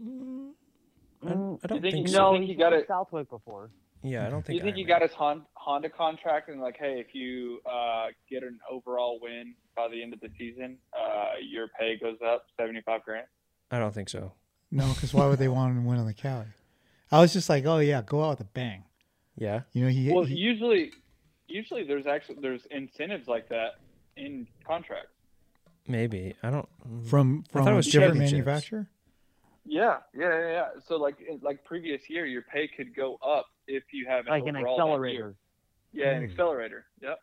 I, I don't think think, he- so. No, No, he got been it- Southwick before. Yeah, I don't Do think. you think he Ironman. got his Hon- Honda contract and like, hey, if you uh, get an overall win by the end of the season, uh, your pay goes up seventy five grand? I don't think so. No, because why would they want him to win on the Kawi? I was just like, oh yeah, go out with a bang. Yeah. You know, he, Well, he usually, usually there's actually there's incentives like that in contracts. Maybe. I don't. from from I thought it was different championships. manufacturer. Yeah, yeah, yeah, yeah. So like in, like previous year, your pay could go up if you have an Like an overall that year. accelerator. Yeah, an Hmm. accelerator. Yep.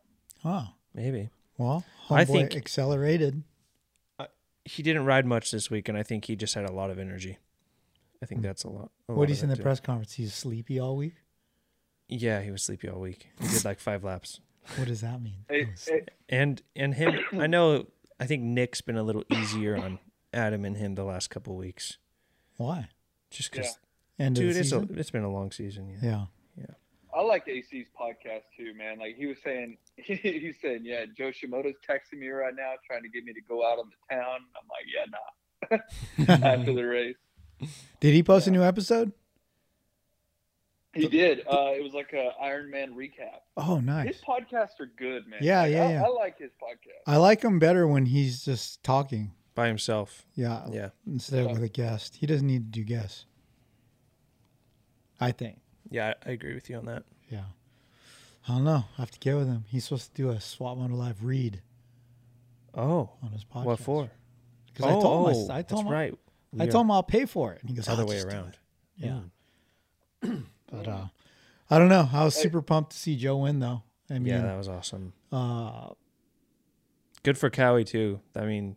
Oh, Maybe. well, I think- accelerated. He didn't ride much this week, and I think he just had a lot of energy. I think that's a lot. a What of he's in the too. press conference? He's sleepy all week. Yeah, he was sleepy all week. He did like five laps. What does that mean? It, it, And and him, I know. I think Nick's been a little easier on Adam and him the last couple weeks. Why? Just because, End of dude, it's a, it's been a long season. Yeah. yeah. I like AC's podcast too, man. Like he was saying, he's saying, yeah, Jo Shimoda's texting me right now, trying to get me to go out on the town. I'm like, yeah, nah. After the race, Did he post a new episode? he did. Uh, it was like a Iron Man recap. Oh, nice. His podcasts are good, man. Yeah, Like, yeah, I, yeah. I like his podcast. I like him better when he's just talking. By himself. Yeah. Yeah. Instead of with a guest. He doesn't need to do guests. I think. Yeah, I, I agree with you on that. Yeah. I don't know. I have to get with him. He's supposed to do a Swap Moto Live read Oh, on his podcast. what for? Because I told him, oh, I, I told that's him, right. I We told are him I'll pay for it, and he goes, other "I'll way just do around. it." Yeah. but uh, I don't know. I was Hey. super pumped to see Joe win, though. I mean, yeah, that was awesome. uh, Good for Kawi too. I mean,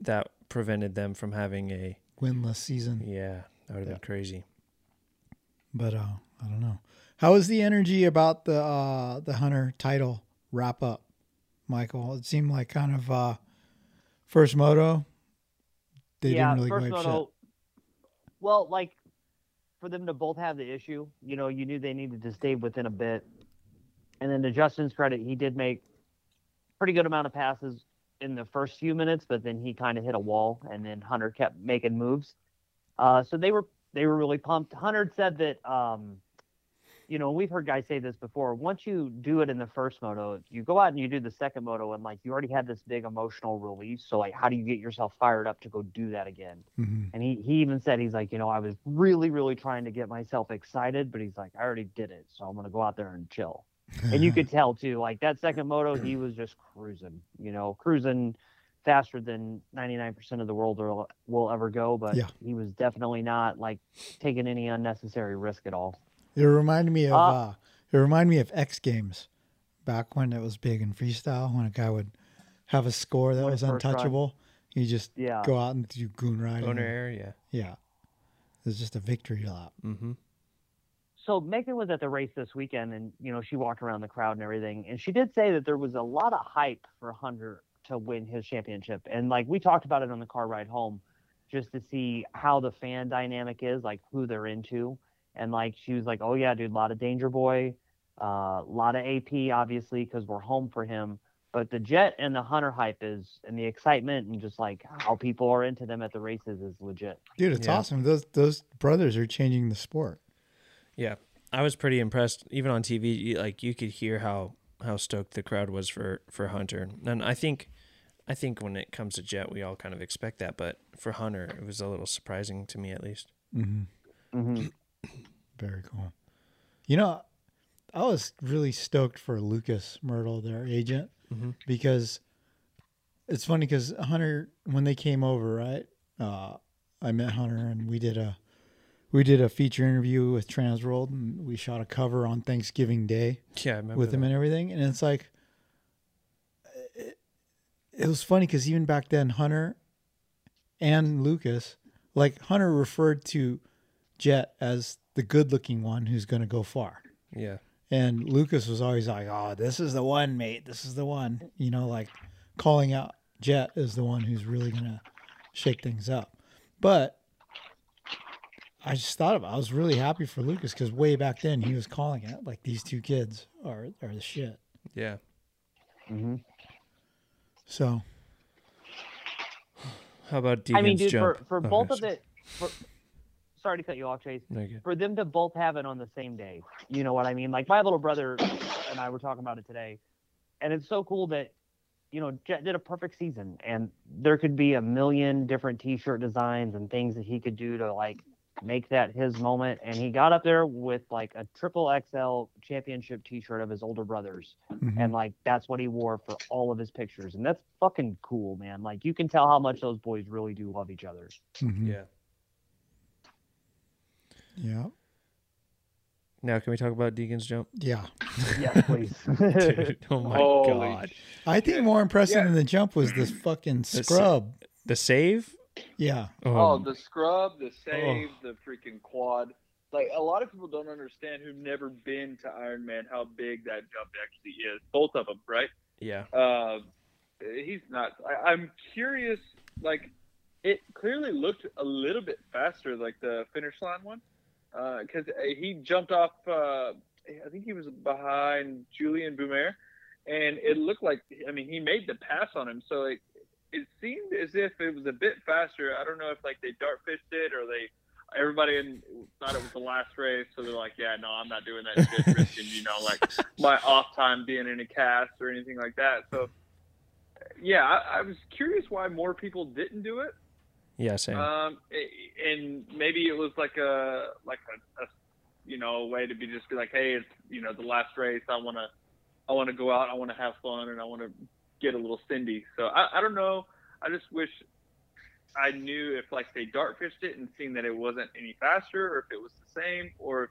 that prevented them from having a winless season. yeah. That would have Yeah. been crazy. But uh, I don't know. How was the energy about the uh, the Hunter title wrap up, Michael? It seemed like kind of uh, first moto. They yeah, didn't really first go ape moto. Well, like for them to both have the issue, you know, you knew they needed to stay within a bit. And then to Justin's credit, he did make pretty good amount of passes in the first few minutes, but then he kind of hit a wall, and then Hunter kept making moves. Uh, so they were they were really pumped. Hunter said that, um, you know, we've heard guys say this before. Once you do it in the first moto, you go out and you do the second moto, and like you already had this big emotional release. So like, how do you get yourself fired up to go do that again? hmm And he, he even said, he's like, you know, I was really, really trying to get myself excited, but he's like, I already did it. So I'm going to go out there and chill. And you could tell too, like that second moto, he was just cruising, you know, cruising faster than 99% of the world will, will ever go. But Yeah. he was definitely not like taking any unnecessary risk at all. It reminded me of Uh, uh, it reminded me of X Games, back when it was big in freestyle. When a guy would have a score that was first run. untouchable, you just Yeah. go out and do goon riding. Owner air, yeah. Yeah, it was just a victory lap. Mm-hmm. So Megan was at the race this weekend and you know she walked around the crowd and everything and she did say that there was a lot of hype for Hunter to win his championship and like we talked about it on the car ride home just to see how the fan dynamic is like who they're into and like she was like oh yeah dude a lot of danger boy a uh, lot of AP obviously because we're home for him but the Jett and the hunter hype is and the excitement and just like how people are into them at the races is legit Dude, it's Yeah. awesome. Those those brothers are changing the sport. Yeah, I was pretty impressed. Even on TV, like you could hear how how stoked the crowd was for for Hunter. And I think, I think when it comes to Jett, we all kind of expect that, but for Hunter, it was a little surprising to me at least. Mm-hmm. hmm Very cool. You know, I was really stoked for Lucas Mirtl, their agent, Mhm. because it's funny because Hunter, when they came over, right? Uh, I met Hunter and we did a we did a feature interview with Transworld and we shot a cover on Thanksgiving Day Yeah, with him and everything. And it's like, it, it was funny because even back then, Hunter and Lucas, like Hunter referred to Jett as the good looking one who's going to go far. Yeah, And Lucas was always like, oh, this is the one, mate. This is the one. You know, like calling out Jett as the one who's really going to shake things up. But I just thought of it. I was really happy for Lucas because way back then he was calling it like these two kids are, are the shit. yeah. hmm So How about Deegan's I mean, dude, jump? for, for Oh, both gosh. of it, for, sorry to cut you off, Chase. No. For them to both have it on the same day, you know what I mean? Like my little brother and I were talking about it today, and it's so cool that, you know, Jett did a perfect season, and there could be a million different T-shirt designs and things that he could do to like make that his moment, and he got up there with like a triple XL championship T-shirt of his older brothers, mhm. and like that's what he wore for all of his pictures, and that's fucking cool, man. Like you can tell how much those boys really do love each other. Mhm. Yeah. yeah, Now, can we talk about Deegan's jump? yeah. Yes, please. Dude, oh my Holy god. I think more impressive Yeah. than the jump was this fucking s- scrub. The save? Yeah, Oh, Um, the scrub, the save, the freaking quad. Like a lot of people don't understand who've never been to Iron Man how big that jump actually is. Both of them, right? yeah. Uh, he's not. I, I'm curious. Like, it clearly looked a little bit faster, like the finish line one, because he jumped off. Uh, I think he was behind Julien Beaumer, and it looked like I mean he made the pass on him, so it it seemed as if it was a bit faster. I don't know if like they dart fished it or they everybody in, thought it was the last race, so they're like, yeah, no, I'm not doing that shit, risking you know like my off time being in a cast or anything like that. So yeah, I, I was curious why more people didn't do it. Yeah, same. Um, a- and maybe it was like a like a, a you know a way to be just be like, hey, it's you know the last race. I want to I want to go out. I want to have fun, and I want to get a little Cindy. So I, I don't know. I just wish I knew if like they dart fished it and seen that it wasn't any faster, or if it was the same, or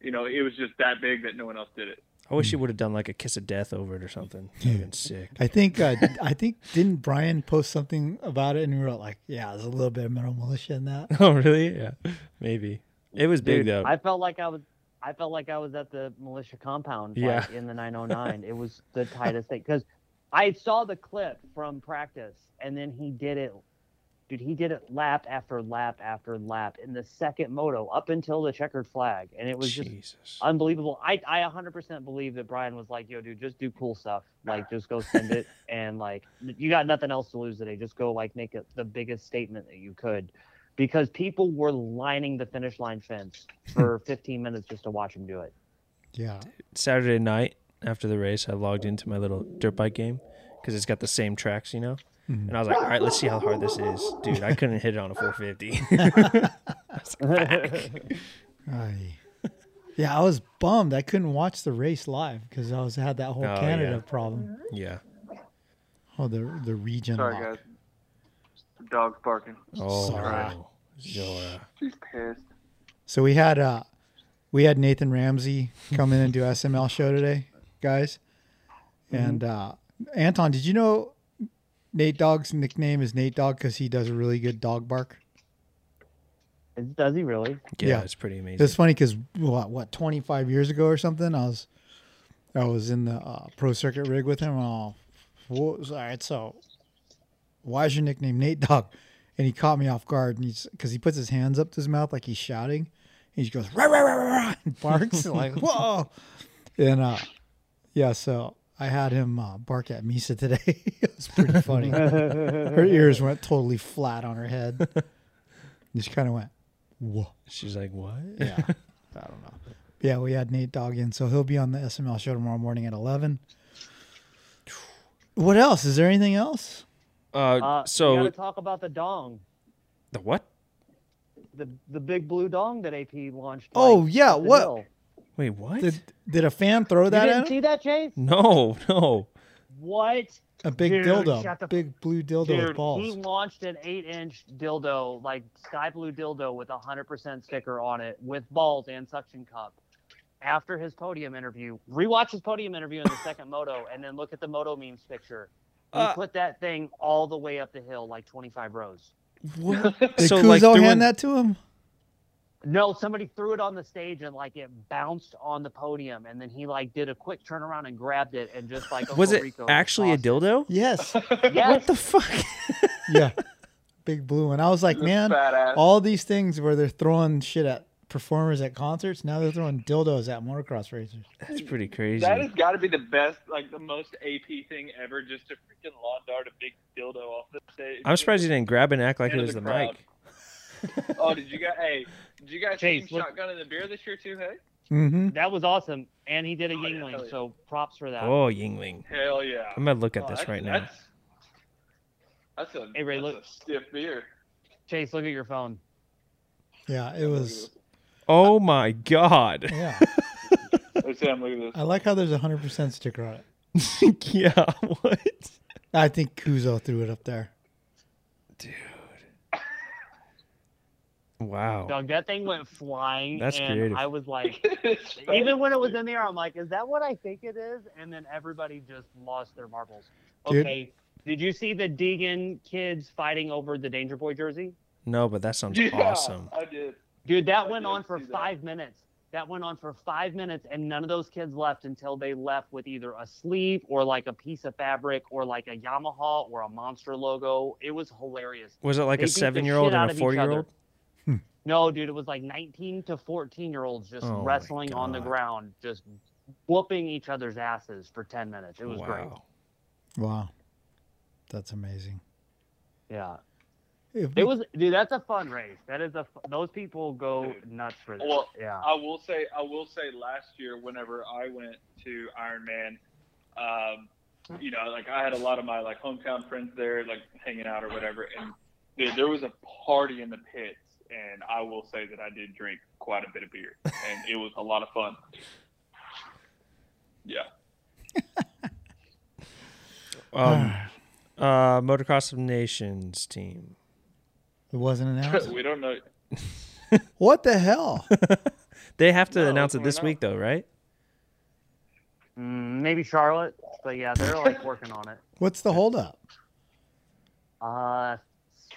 you know it was just that big that no one else did it. I wish he would have done like a kiss of death over it or something. That'd been sick. I think uh, I think didn't Brian post something about it and we were like, yeah, there's a little bit of Metal Mulisha in that. oh, really? Yeah, maybe. It was big Dude, though. I felt like I was. I felt like I was at the Mulisha compound Yeah. like, in the 909. it was the tightest thing because I saw the clip from practice, and then he did it. Dude, he did it lap after lap after lap in the second moto up until the checkered flag, and it was just Jesus. unbelievable. I I 100% believe that Brian was like, "Yo, dude, just do cool stuff. Like, just go send it, and like, you got nothing else to lose today. Just go like make it the biggest statement that you could." Because people were lining the finish line fence for 15 minutes just to watch him do it. Yeah. Saturday night after the race, I logged into my little dirt bike game because it's got the same tracks, you know. And I was like, all right, let's see how hard this is, dude. I couldn't hit it on a 450. Aye. Yeah, I was bummed. I couldn't watch the race live because I was had that whole Oh, Canada yeah. problem. yeah. Oh, the the region. Sorry, lock. guys. The dog's barking. Oh, Sorry. Zora. She's pissed. So we had uh we had Nathan Ramsey come in and do SML show today, guys. And uh Anton, did you know Nate Dogg's nickname is Nate Dog because he does a really good dog bark? Does he really? Yeah, Yeah. it's pretty amazing. It's funny because what what 25 years ago or something, I was I was in the uh, pro circuit rig with him. And all, all right, so why is your nickname Nate Dog? And he caught me off guard, and he's because he puts his hands up to his mouth like he's shouting. And he goes rah rah rah rah, rah and barks like whoa, and uh, yeah, so I had him uh, bark at Misa today. it was pretty funny. her ears went totally flat on her head. She kind of went whoa. She's like, what? Yeah. I don't know. Yeah, we had Nate Dogg in, so he'll be on the SML show tomorrow morning at 11. What else? Is there anything else? Uh, Uh, we so gotta talk about the dong, the what? the the big blue dong that AP launched. Oh, like, yeah, up what- hill. Wait, what? Did did a fan throw that You that didn't at see that, Chase? no, no. What? A big Dude, dildo. shut the- Big blue dildo with Dude, he balls. launched an eight-inch dildo, like sky blue dildo, with a hundred percent sticker on it, with balls and suction cup. After his podium interview, rewatch his podium interview in the second moto, and then look at the moto memes picture. He Uh, put that thing all the way up the hill, like 25 rows. What? Did So, Kuzo like, doing- hand that to him? No, somebody threw it on the stage and like it bounced on the podium, and then he like did a quick turnaround and grabbed it and just like Was it Rico actually a dildo? Yes. Yes. What the fuck? yeah. Big blue one. I was like, man, Badass. all these things where they're throwing shit at performers at concerts, now they're throwing dildos at motocross racers. That's pretty crazy. That has got to be the best, like the most AP thing ever. Just to freaking lawn dart a big dildo off the stage. I'm surprised you didn't grab it and act like it was the the mic. Oh, did you guys? Hey, did you guys Chase, team look- shotgun in the beer this year too? Hey, Mm-hmm. That was awesome, and he did a Oh, yeah, Yuengling, hell yeah. so props for that. Oh, Yuengling. hell yeah. I'm gonna look at Oh, this that's- right now. That's, that's a Hey, Ray, that's look. a stiff beer. Chase, look at your phone. Yeah, it was. Oh my god. Yeah. Hey Sam, look at this. I like how there's a 100% sticker on it. yeah. What? I think Kuzo threw it up there. Wow. Doug, that thing went flying, That's and creative. I was like, even when it was in the air, I'm like, is that what I think it is? And then everybody just lost their marbles. Dude. Okay, did you see the Deegan kids fighting over the Danger Boy jersey? No, but that sounds yeah, awesome. I did. Dude, that I went on for see that. five minutes. that went on for five minutes, and none of those kids left until they left with either a sleeve or like a piece of fabric or like a Yamaha or a Monster logo. It was hilarious. Was it like They a seven year old and a of four year other. Old? No, dude, it was like 19 to 14 year olds just Oh wrestling on the ground, just whooping each other's asses for 10 minutes. It was great. Wow. Wow. That's amazing. Yeah. If It was, dude. That's a fun race. That is a. fu- Those people go nuts for that. Well, yeah. I will say, I will say, last year, whenever I went to Ironman, um, you know, like I had a lot of my like hometown friends there, like hanging out or whatever, and dude, there was a party in the pits, and I will say that I did drink quite a bit of beer, and it was a lot of fun. Yeah. Um, uh, Motocross of Nations team. it wasn't announced. we don't know. what the hell? They have to No, announce it this not. week, though, right? Mm, maybe Charlotte, but yeah, they're like working on it. What's the holdup? Uh,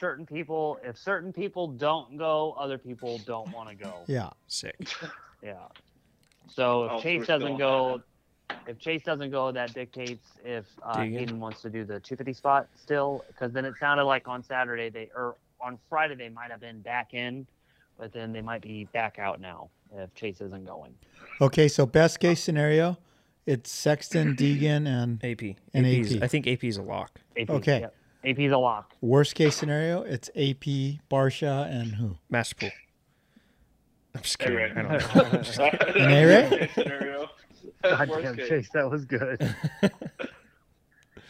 certain people, if certain people don't go, other people don't want to go. Yeah. Sick. Yeah. So if Oh, Chase doesn't on go, if Chase doesn't go, that dictates if uh, Deegan? Haiden wants to do the 250 spot still. Because then it sounded like on Saturday they or on Friday they might have been back in, but then they might be back out now if Chase isn't going. Okay, so best case scenario, it's Sexton, Deegan, and AP. And AP's, AP. I think AP is a lock. AP, Okay. yep. AP's a lock. worst case scenario, it's AP, Barcia, and who? Masterpool. I'm just Hey, kidding. Ray. I don't know. An A-Ray? Scenario. God damn, case. Chase, that was good.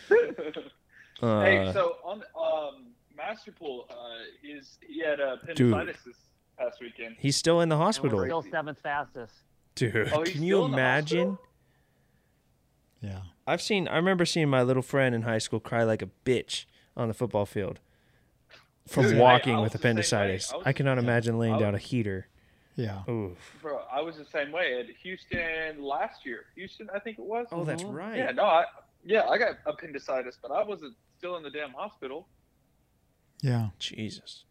hey, Uh, so on um, Masterpool, uh, his he had uh, Dude. appendicitis this past weekend. he's still in the And we're hospital. still seventh fastest. Dude, Oh, can you still in the imagine? Yeah. I've seen. I remember seeing my little friend in high school cry like a bitch on the football field from Dude, walking I with was the same way. appendicitis. I I, cannot imagine laying down a heater. Yeah. Oof. Bro, I was the same way at Houston last year. Houston, I think it was. Oh, that's Mhm. right. Yeah, no, I yeah, I got appendicitis, but I wasn't still in the damn hospital. Yeah. Jesus.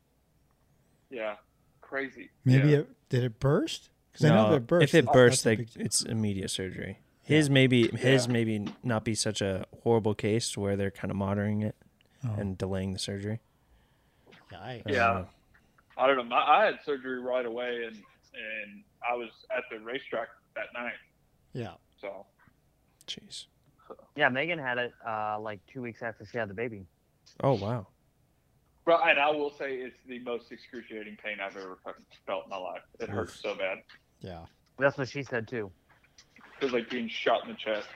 Yeah, crazy. Maybe yeah. it did it burst? Because I know No, if it burst. if it that's- bursts, that's a they, big- it's immediate surgery. His maybe his Yeah. maybe not be such a horrible case where they're kind of monitoring it Oh. and delaying the surgery. Yikes. Yeah. Uh, I don't know. My, I had surgery right away, and and I was at the racetrack that night. Yeah. So Jeez. Yeah, Megan had it uh, like two weeks after she had the baby. Oh wow. Bro, and I will say it's the most excruciating pain I've ever felt in my life. It hurts so bad. Yeah. That's what she said too. It feels like being shot in the chest.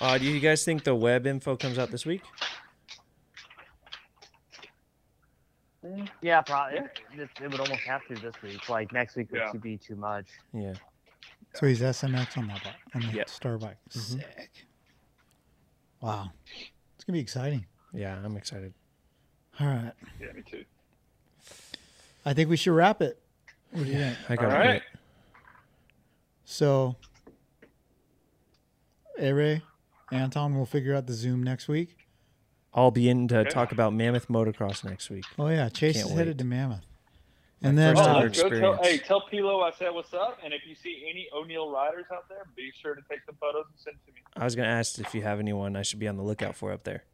Uh, do you guys think the Webb info comes out this week? Yeah, probably. It, it, it would almost have to this week. Like next week would Yeah. be too much. Yeah. So he's SMX on that bike, on the Yep. star bike. Mhm. Sick. Wow. It's gonna be exciting. Yeah, I'm excited. All right. Yeah, me too. I think we should wrap it. What do you think? I got All right. So, Ray, Anton, we'll figure out the Zoom next week. I'll be in to Okay. talk about Mammoth Motocross next week. Oh yeah, Chase Can't is headed to Mammoth. My And then first Oh, ever uh, go tell, hey, tell Pilo I said what's up, and if you see any O'Neill riders out there, be sure to take some photos and send to me. I was gonna ask if you have anyone I should be on the lookout for up there.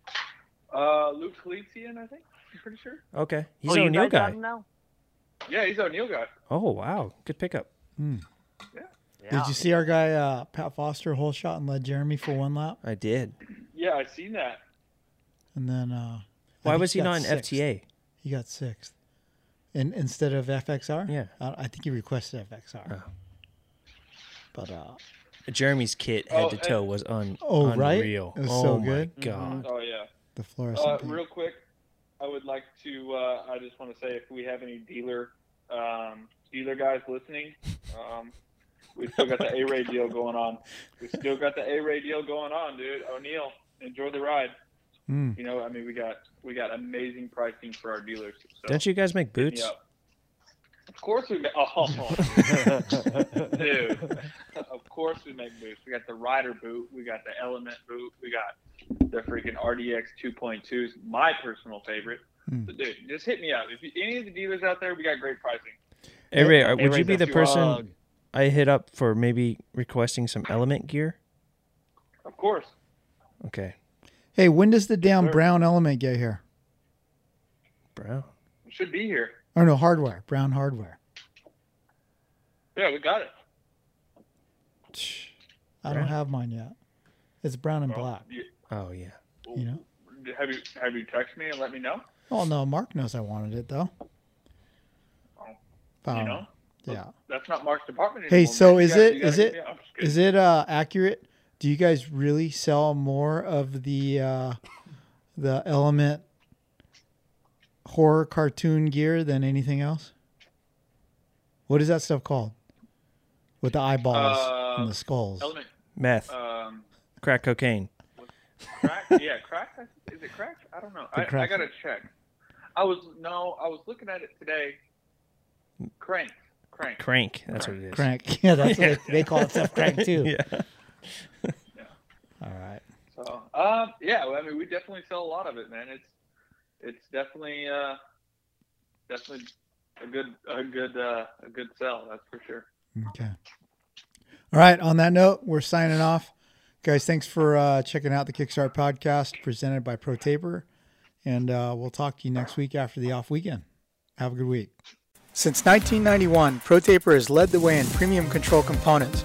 Uh, Luke Kalaitzian, I think. I'm pretty sure. Okay, he's oh, an you O'Neill guy. him now? Yeah, he's O'Neill guy. Oh wow, good pickup. hmm. Yeah. did you see our guy uh, Pat Foster whole shot and led Jeremy for one lap? I did. Yeah, I seen that. And then uh, Why was he got not in sixth. FTA? He got sixth. And instead of FXR? Yeah. I, I think he requested FXR. Oh. But uh, Jeremy's kit head Oh, to and- toe was un Oh, right? It was oh so my good. god. Oh yeah. the fluorescent. Uh, real quick, I would like to. Uh, I just want to say if we have any dealer um, dealer guys listening, um, we still got the A Ray deal going on. We still got the A Ray deal going on, dude. O'Neill, enjoy the ride. Mm. You know, I mean, we got we got amazing pricing for our dealers. So Don't you guys make boots? up. Of course we make. Oh, dude. of course we make boots. We got the Rider boot. We got the Element boot. We got the freaking RDX 2.2s. My personal favorite. So, dude, just hit me up. If you, any of the dealers out there, we got great pricing. Hey Ray, are- Hey, would Ray, you be the person? drug. I hit up for maybe requesting some element gear? Of course. Okay. Hey, when does the damn brown element get here? Brown. It should be here. Or no, hardware. Brown hardware. Yeah, we got it. I don't have mine yet. It's brown and black. you- Oh yeah. You know. Have you have you texted me and let me know? Oh no, Mark knows I wanted it though. Oh, Um, you know, Yeah. that's not Mark's department Hey, so man. Is gotta- it- gotta is it- me. I'm just kidding. Is it uh, accurate? Do you guys really sell more of the uh, the element horror cartoon gear than anything else? What is that stuff called? With the eyeballs Uh, and the skulls. Element, Meth, um, crack cocaine. crack? yeah, crack. Is it crack? I don't know. I, I gotta check. I was no, I was looking at it today. Crank, crank. Crank. That's what it is. Crank. Yeah, that's what they, they call it stuff crank too. Yeah. All right. So, um, yeah, well, I mean, we definitely sell a lot of it, man. It's it's definitely uh, definitely a good a good uh, a good sell. That's for sure. Okay. All right. On that note, we're signing off. Guys, thanks for uh, checking out the Kickstart podcast presented by ProTaper. And uh, we'll talk to you next week after the off weekend. Have a good week. Since 1991, ProTaper has led the way in premium control components